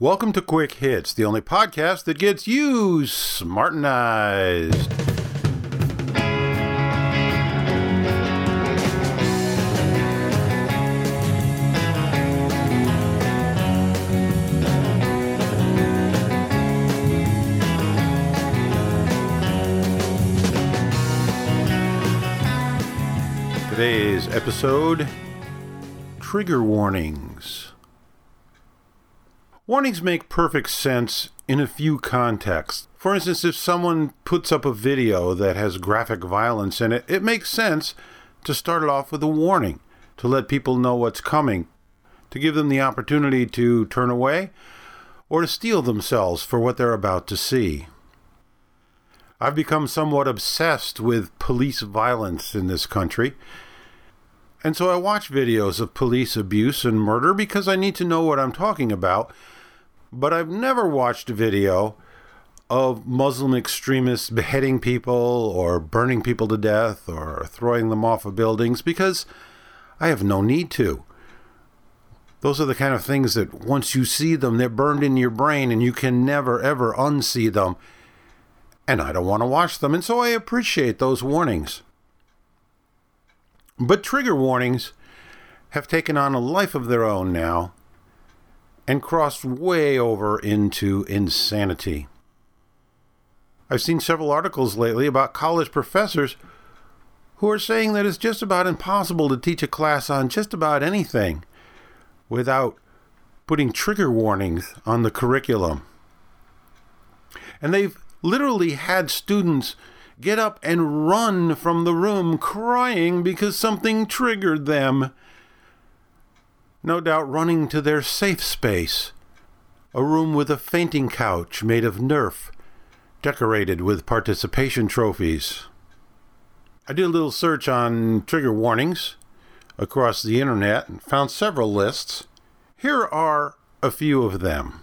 Welcome to Quick Hits, the only podcast that gets you smartenized. Today's episode Trigger Warnings. Warnings make perfect sense in a few contexts. For instance, if someone puts up a video that has graphic violence in it, it makes sense to start it off with a warning to let people know what's coming, to give them the opportunity to turn away or to steel themselves for what they're about to see. I've become somewhat obsessed with police violence in this country. And so I watch videos of police abuse and murder because I need to know what I'm talking about. But I've never watched a video of Muslim extremists beheading people or burning people to death or throwing them off of buildings because I have no need to. Those are the kind of things that once you see them, they're burned in your brain and you can never ever unsee them. And I don't want to watch them, and so I appreciate those warnings. But trigger warnings have taken on a life of their own now and crossed way over into insanity. I've seen several articles lately about college professors who are saying that it's just about impossible to teach a class on just about anything without putting trigger warnings on the curriculum. And they've literally had students get up and run from the room crying because something triggered them. No doubt running to their safe space, a room with a fainting couch made of Nerf, decorated with participation trophies. I did a little search on trigger warnings across the internet and found several lists. Here are a few of them.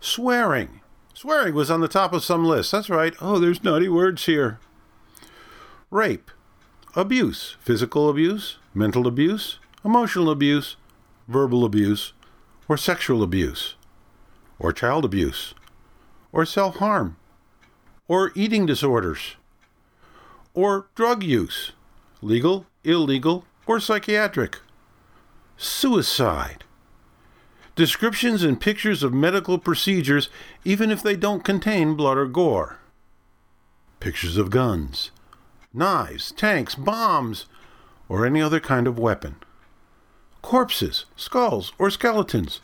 Swearing. Swearing was on the top of some list. That's right. Oh, there's naughty words here. Rape. Abuse. Physical abuse, mental abuse, emotional abuse, verbal abuse, or sexual abuse, or child abuse, or self harm, or eating disorders, or drug use, legal, illegal, or psychiatric. Suicide descriptions and pictures of medical procedures, even if they don't contain blood or gore. Pictures of guns, knives, tanks, bombs, or any other kind of weapon. Corpses, skulls, or skeletons.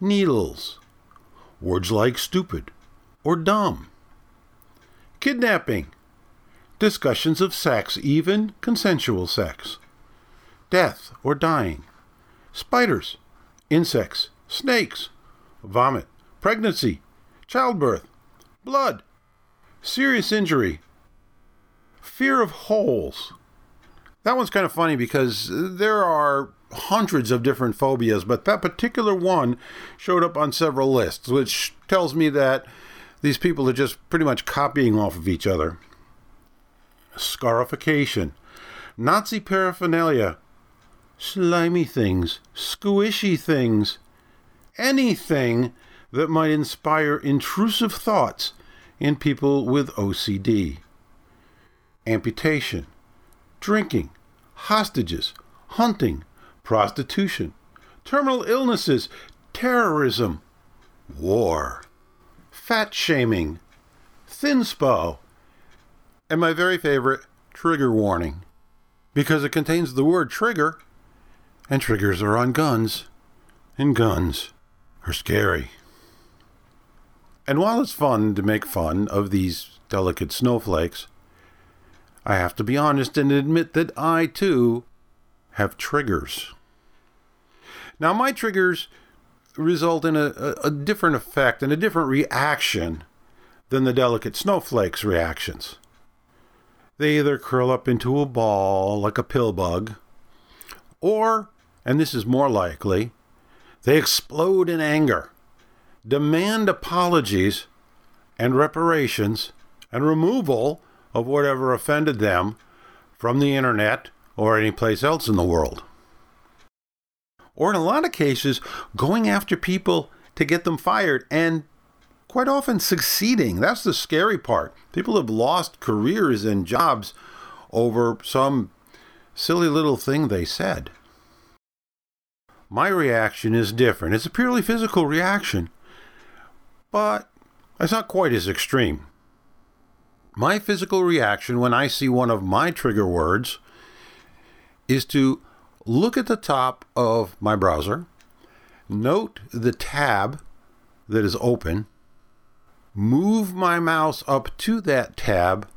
Needles. Words like stupid or dumb. Kidnapping. Discussions of sex, even consensual sex. Death or dying. Spiders insects, snakes, vomit, pregnancy, childbirth, blood, serious injury, fear of holes. That one's kind of funny because there are hundreds of different phobias, but that particular one showed up on several lists, which tells me that these people are just pretty much copying off of each other. Scarification, Nazi paraphernalia, slimy things, squishy things, anything that might inspire intrusive thoughts in people with OCD. Amputation, drinking, hostages, hunting, prostitution, terminal illnesses, terrorism, war, fat shaming, thinspo, and my very favorite, trigger warning, because it contains the word trigger and triggers are on guns, and guns are scary. And while it's fun to make fun of these delicate snowflakes, I have to be honest and admit that I too have triggers. Now, my triggers result in a, a, a, different effect and a different reaction than the delicate snowflakes' reactions. They either curl up into a ball like a pill bug, or and this is more likely, they explode in anger, demand apologies and reparations and removal of whatever offended them from the internet or any place else in the world. or in a lot of cases, going after people to get them fired and quite often succeeding. That's the scary part. People have lost careers and jobs over some silly little thing they said. My reaction is different. It's a purely physical reaction, but it's not quite as extreme. My physical reaction when I see one of my trigger words is to look at the top of my browser, note the tab that is open, move my mouse up to that tab,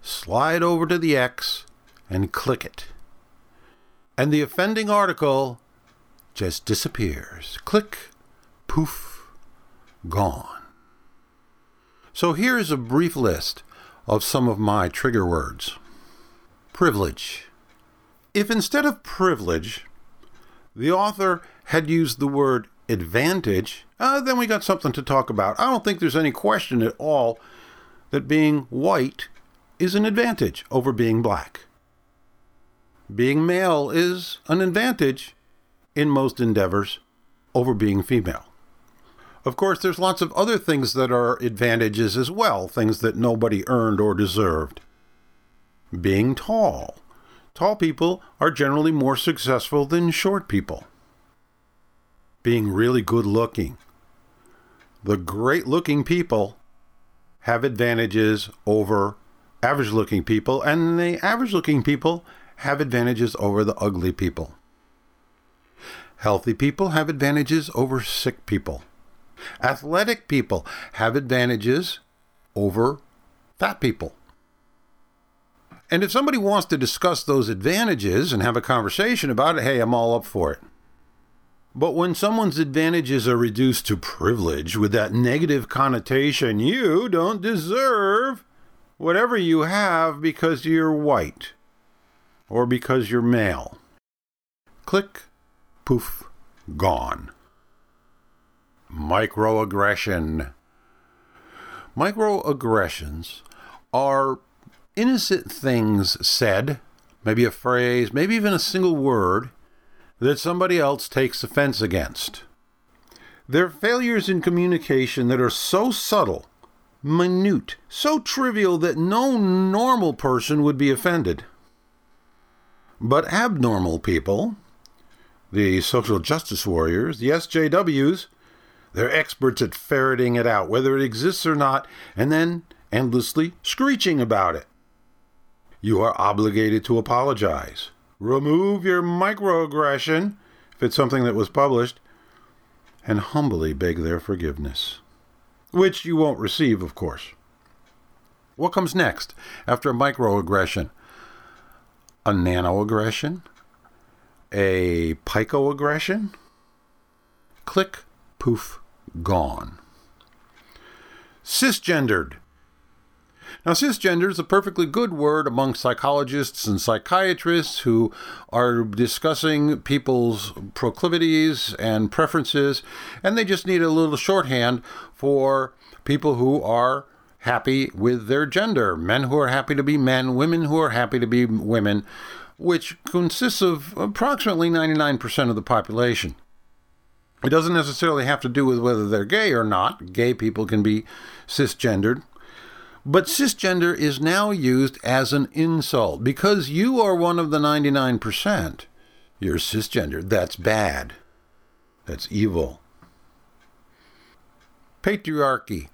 slide over to the X, and click it. And the offending article just disappears. Click, poof, gone. So here's a brief list of some of my trigger words privilege. If instead of privilege, the author had used the word advantage, uh, then we got something to talk about. I don't think there's any question at all that being white is an advantage over being black. Being male is an advantage in most endeavors over being female. Of course, there's lots of other things that are advantages as well, things that nobody earned or deserved. Being tall. Tall people are generally more successful than short people. Being really good looking. The great looking people have advantages over average looking people, and the average looking people have advantages over the ugly people. Healthy people have advantages over sick people. Athletic people have advantages over fat people. And if somebody wants to discuss those advantages and have a conversation about it, hey, I'm all up for it. But when someone's advantages are reduced to privilege with that negative connotation, you don't deserve whatever you have because you're white or because you're male. Click, poof, gone. Microaggression. Microaggressions are innocent things said, maybe a phrase, maybe even a single word, that somebody else takes offense against. They're failures in communication that are so subtle, minute, so trivial that no normal person would be offended. But abnormal people, the social justice warriors, the SJWs, they're experts at ferreting it out, whether it exists or not, and then endlessly screeching about it. You are obligated to apologize. Remove your microaggression, if it's something that was published, and humbly beg their forgiveness. Which you won't receive, of course. What comes next after a microaggression? A nanoaggression? A picoaggression? Click poof, gone. Cisgendered. Now, cisgender is a perfectly good word among psychologists and psychiatrists who are discussing people's proclivities and preferences, and they just need a little shorthand for people who are happy with their gender men who are happy to be men, women who are happy to be women, which consists of approximately 99% of the population. It doesn't necessarily have to do with whether they're gay or not. Gay people can be cisgendered. But cisgender is now used as an insult. Because you are one of the 99%, you're cisgendered. That's bad. That's evil. Patriarchy.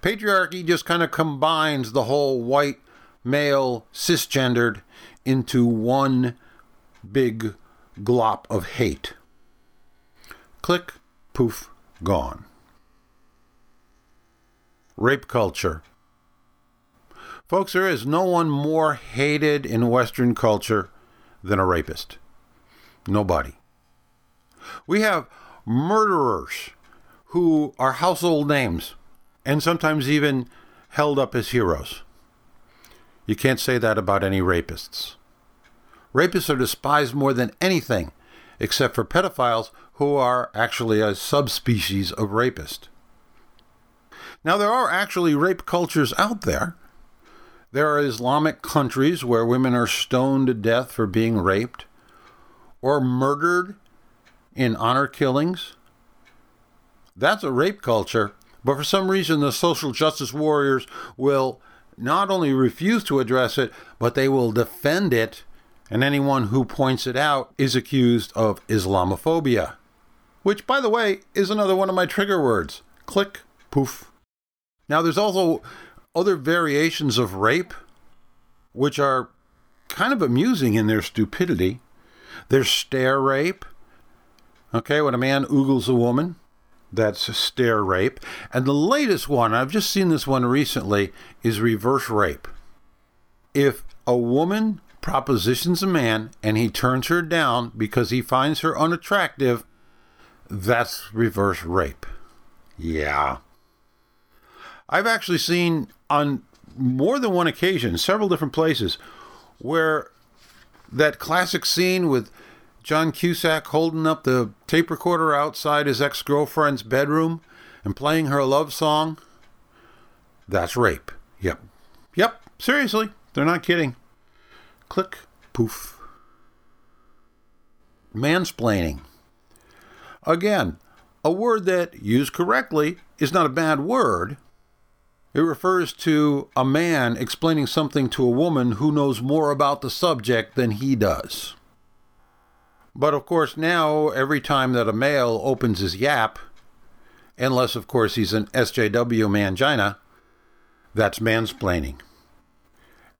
Patriarchy just kind of combines the whole white, male, cisgendered into one big glop of hate. Click, poof, gone. Rape culture. Folks, there is no one more hated in Western culture than a rapist. Nobody. We have murderers who are household names and sometimes even held up as heroes. You can't say that about any rapists. Rapists are despised more than anything except for pedophiles who are actually a subspecies of rapist. Now, there are actually rape cultures out there. There are Islamic countries where women are stoned to death for being raped or murdered in honor killings. That's a rape culture, but for some reason, the social justice warriors will not only refuse to address it, but they will defend it, and anyone who points it out is accused of Islamophobia. Which, by the way, is another one of my trigger words. Click, poof. Now, there's also other variations of rape, which are kind of amusing in their stupidity. There's stare rape. Okay, when a man oogles a woman, that's stare rape. And the latest one, I've just seen this one recently, is reverse rape. If a woman propositions a man and he turns her down because he finds her unattractive, that's reverse rape. Yeah. I've actually seen on more than one occasion, several different places, where that classic scene with John Cusack holding up the tape recorder outside his ex girlfriend's bedroom and playing her love song, that's rape. Yep. Yep. Seriously. They're not kidding. Click, poof. Mansplaining. Again, a word that, used correctly, is not a bad word. It refers to a man explaining something to a woman who knows more about the subject than he does. But of course, now every time that a male opens his yap, unless of course he's an SJW mangina, that's mansplaining.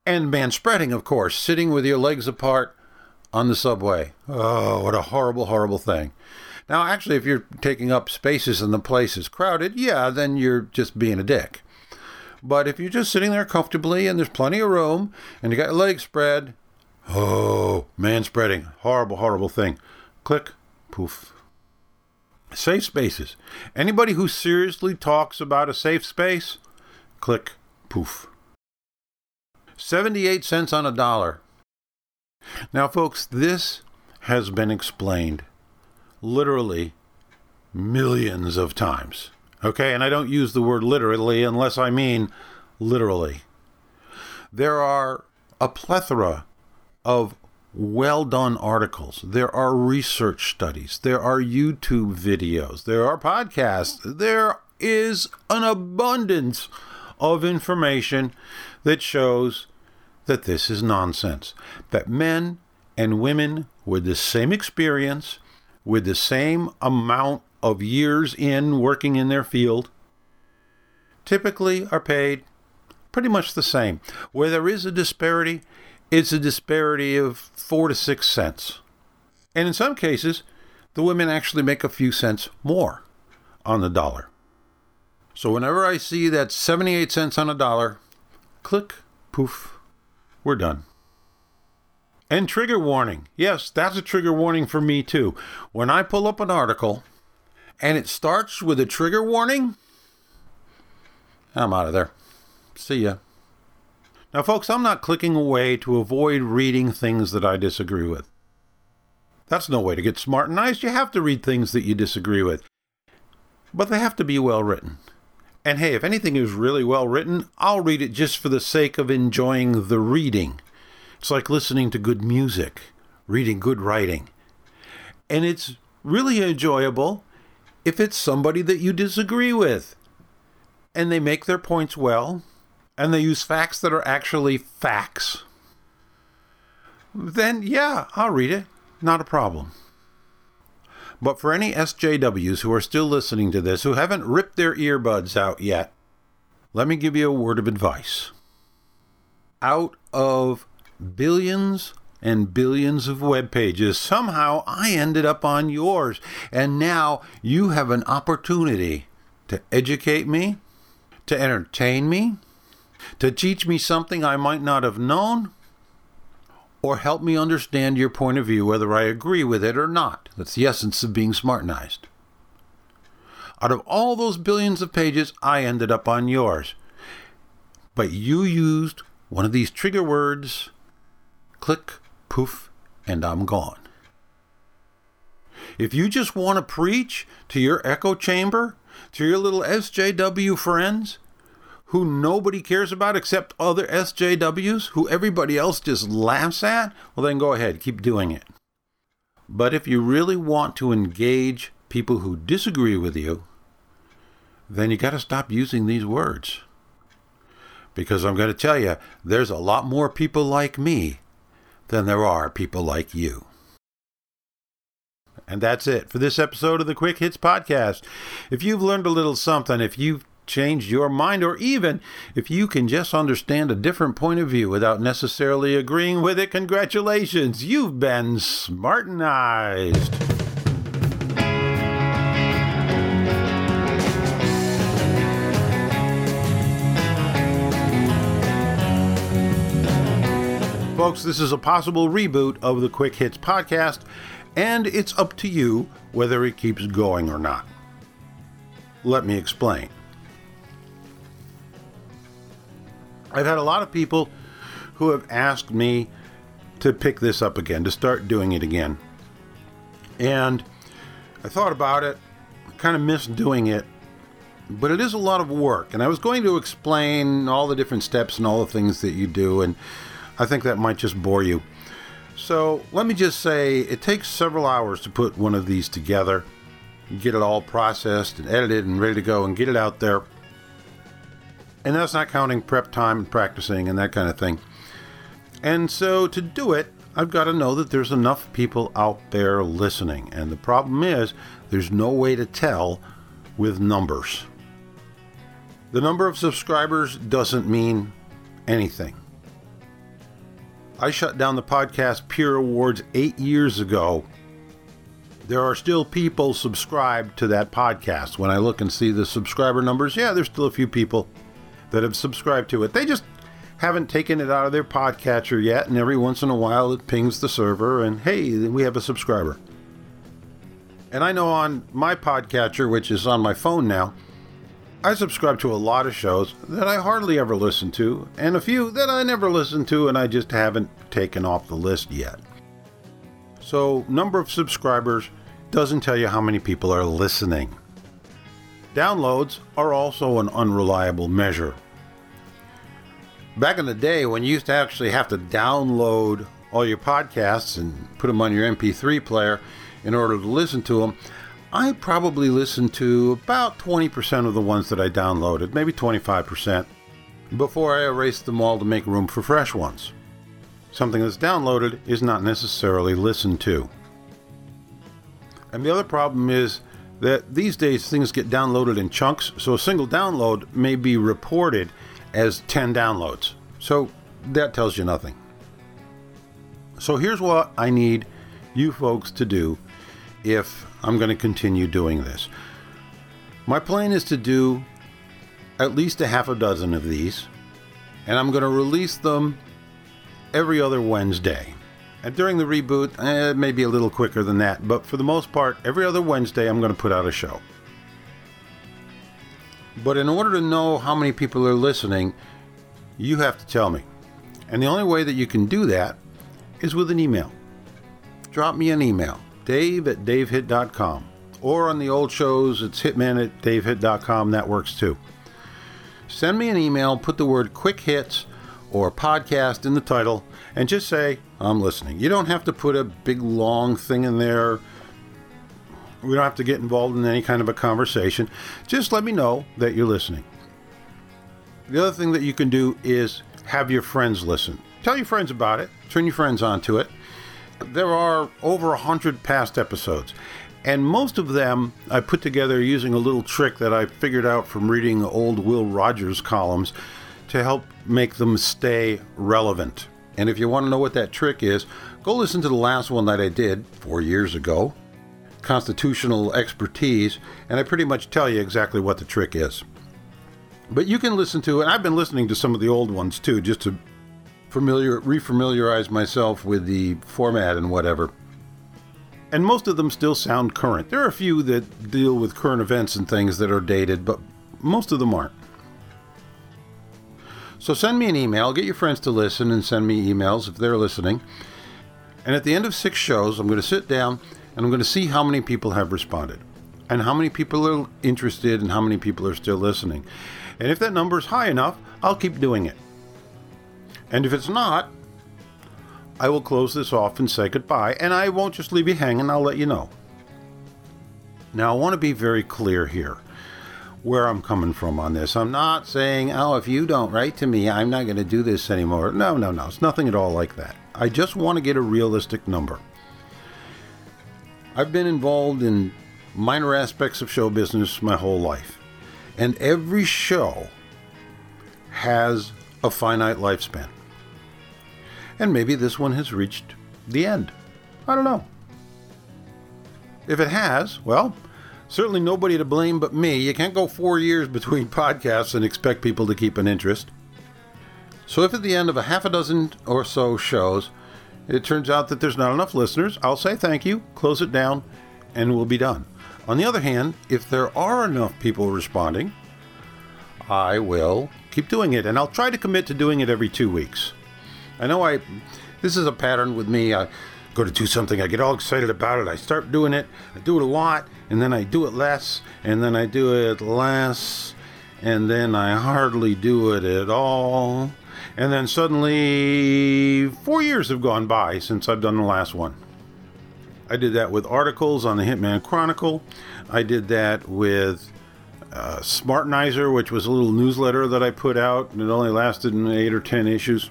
And manspreading, of course, sitting with your legs apart on the subway. Oh, what a horrible, horrible thing. Now, actually, if you're taking up spaces and the place is crowded, yeah, then you're just being a dick. But if you're just sitting there comfortably and there's plenty of room and you got your legs spread, oh, man spreading, horrible, horrible thing. Click, poof. Safe spaces. Anybody who seriously talks about a safe space, click, poof. 78 cents on a dollar. Now, folks, this has been explained literally millions of times. Okay, and I don't use the word literally unless I mean literally. There are a plethora of well done articles. There are research studies. There are YouTube videos. There are podcasts. There is an abundance of information that shows that this is nonsense. That men and women with the same experience, with the same amount of years in working in their field, typically are paid pretty much the same. Where there is a disparity, it's a disparity of four to six cents. And in some cases, the women actually make a few cents more on the dollar. So whenever I see that 78 cents on a dollar, click, poof, we're done. And trigger warning. Yes, that's a trigger warning for me too. When I pull up an article and it starts with a trigger warning, I'm out of there. See ya. Now, folks, I'm not clicking away to avoid reading things that I disagree with. That's no way to get smartenized. You have to read things that you disagree with. But they have to be well written. And hey, if anything is really well written, I'll read it just for the sake of enjoying the reading. It's like listening to good music, reading good writing. And it's really enjoyable if it's somebody that you disagree with. And they make their points well, and they use facts that are actually facts. Then, yeah, I'll read it. Not a problem. But for any SJWs who are still listening to this, who haven't ripped their earbuds out yet, let me give you a word of advice. Out of billions and billions of web pages, somehow I ended up on yours. And now you have an opportunity to educate me, to entertain me, to teach me something I might not have known, or help me understand your point of view, whether I agree with it or not. That's the essence of being smartenized. Out of all those billions of pages, I ended up on yours. But you used one of these trigger words click, poof, and I'm gone. If you just want to preach to your echo chamber, to your little SJW friends, who nobody cares about except other SJWs who everybody else just laughs at, well, then go ahead, keep doing it. But if you really want to engage people who disagree with you, then you got to stop using these words. Because I'm going to tell you, there's a lot more people like me than there are people like you. And that's it for this episode of the Quick Hits Podcast. If you've learned a little something, if you've changed your mind, or even if you can just understand a different point of view without necessarily agreeing with it, congratulations, you've been smartenized. Folks, this is a possible reboot of the Quick Hits podcast, and it's up to you whether it keeps going or not. Let me explain. I've had a lot of people who have asked me to pick this up again, to start doing it again. And I thought about it, kind of missed doing it, but it is a lot of work. And I was going to explain all the different steps and all the things that you do, and I think that might just bore you. So let me just say it takes several hours to put one of these together, get it all processed and edited and ready to go, and get it out there. And that's not counting prep time and practicing and that kind of thing. And so to do it, I've got to know that there's enough people out there listening. And the problem is, there's no way to tell with numbers. The number of subscribers doesn't mean anything. I shut down the Podcast Peer Awards eight years ago. There are still people subscribed to that podcast. When I look and see the subscriber numbers, yeah, there's still a few people that have subscribed to it. They just haven't taken it out of their podcatcher yet, and every once in a while it pings the server, and hey, we have a subscriber. And I know on my podcatcher, which is on my phone now, I subscribe to a lot of shows that I hardly ever listen to, and a few that I never listen to and I just haven't taken off the list yet. So, number of subscribers doesn't tell you how many people are listening. Downloads are also an unreliable measure. Back in the day when you used to actually have to download all your podcasts and put them on your MP3 player in order to listen to them, I probably listened to about 20% of the ones that I downloaded, maybe 25%, before I erased them all to make room for fresh ones. Something that's downloaded is not necessarily listened to. And the other problem is that these days things get downloaded in chunks, so a single download may be reported as 10 downloads. So that tells you nothing. So here's what I need you folks to do if I'm going to continue doing this. My plan is to do at least a half a dozen of these, and I'm going to release them every other Wednesday. And during the reboot, eh, it may be a little quicker than that, but for the most part, every other Wednesday I'm going to put out a show. But in order to know how many people are listening, you have to tell me. And the only way that you can do that is with an email. Drop me an email, dave at davehitt.com. Or on the old shows, it's hitman at davehitt.com. That works too. Send me an email, put the word quick hits or podcast in the title, and just say, I'm listening. You don't have to put a big long thing in there. We don't have to get involved in any kind of a conversation. Just let me know that you're listening. The other thing that you can do is have your friends listen. Tell your friends about it, turn your friends onto it. There are over a hundred past episodes, and most of them I put together using a little trick that I figured out from reading old Will Rogers columns to help make them stay relevant. And if you want to know what that trick is, go listen to the last one that I did four years ago Constitutional Expertise, and I pretty much tell you exactly what the trick is. But you can listen to it. I've been listening to some of the old ones too, just to familiar refamiliarize myself with the format and whatever. And most of them still sound current. There are a few that deal with current events and things that are dated, but most of them aren't. So send me an email, get your friends to listen and send me emails if they're listening. And at the end of six shows, I'm going to sit down and I'm going to see how many people have responded and how many people are interested and how many people are still listening. And if that number is high enough, I'll keep doing it. And if it's not, I will close this off and say goodbye, and I won't just leave you hanging, I'll let you know. Now, I want to be very clear here where I'm coming from on this. I'm not saying, oh, if you don't write to me, I'm not going to do this anymore. No, no, no. It's nothing at all like that. I just want to get a realistic number. I've been involved in minor aspects of show business my whole life, and every show has a finite lifespan. And maybe this one has reached the end. I don't know. If it has, well, certainly nobody to blame but me. You can't go four years between podcasts and expect people to keep an interest. So, if at the end of a half a dozen or so shows, it turns out that there's not enough listeners, I'll say thank you, close it down, and we'll be done. On the other hand, if there are enough people responding, I will keep doing it, and I'll try to commit to doing it every two weeks. I know I, this is a pattern with me. I go to do something, I get all excited about it, I start doing it, I do it a lot, and then I do it less, and then I do it less, and then I hardly do it at all. And then suddenly, four years have gone by since I've done the last one. I did that with articles on the Hitman Chronicle. I did that with uh, Smartenizer, which was a little newsletter that I put out, and it only lasted eight or ten issues.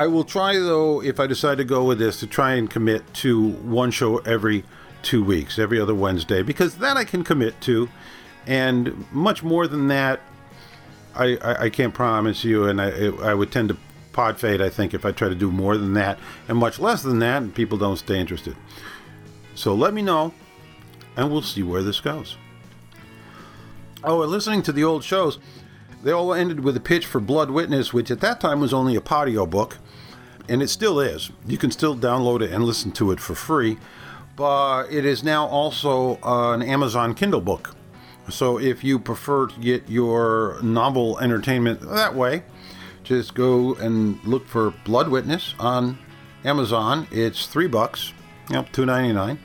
I will try, though, if I decide to go with this, to try and commit to one show every two weeks, every other Wednesday, because that I can commit to. And much more than that, I, I, I can't promise you, and I, I would tend to pod fade, I think, if I try to do more than that, and much less than that, and people don't stay interested. So let me know, and we'll see where this goes. Oh, and listening to the old shows, they all ended with a pitch for Blood Witness, which at that time was only a podiobook and it still is. You can still download it and listen to it for free, but it is now also an Amazon Kindle book. So if you prefer to get your novel entertainment that way, just go and look for Blood Witness on Amazon. It's three bucks, yep, two ninety nine,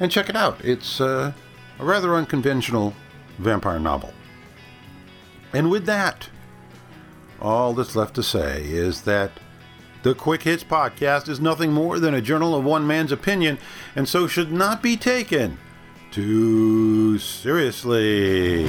and check it out. It's uh, a rather unconventional vampire novel. And with that, all that's left to say is that the Quick Hits podcast is nothing more than a journal of one man's opinion, and so should not be taken too seriously.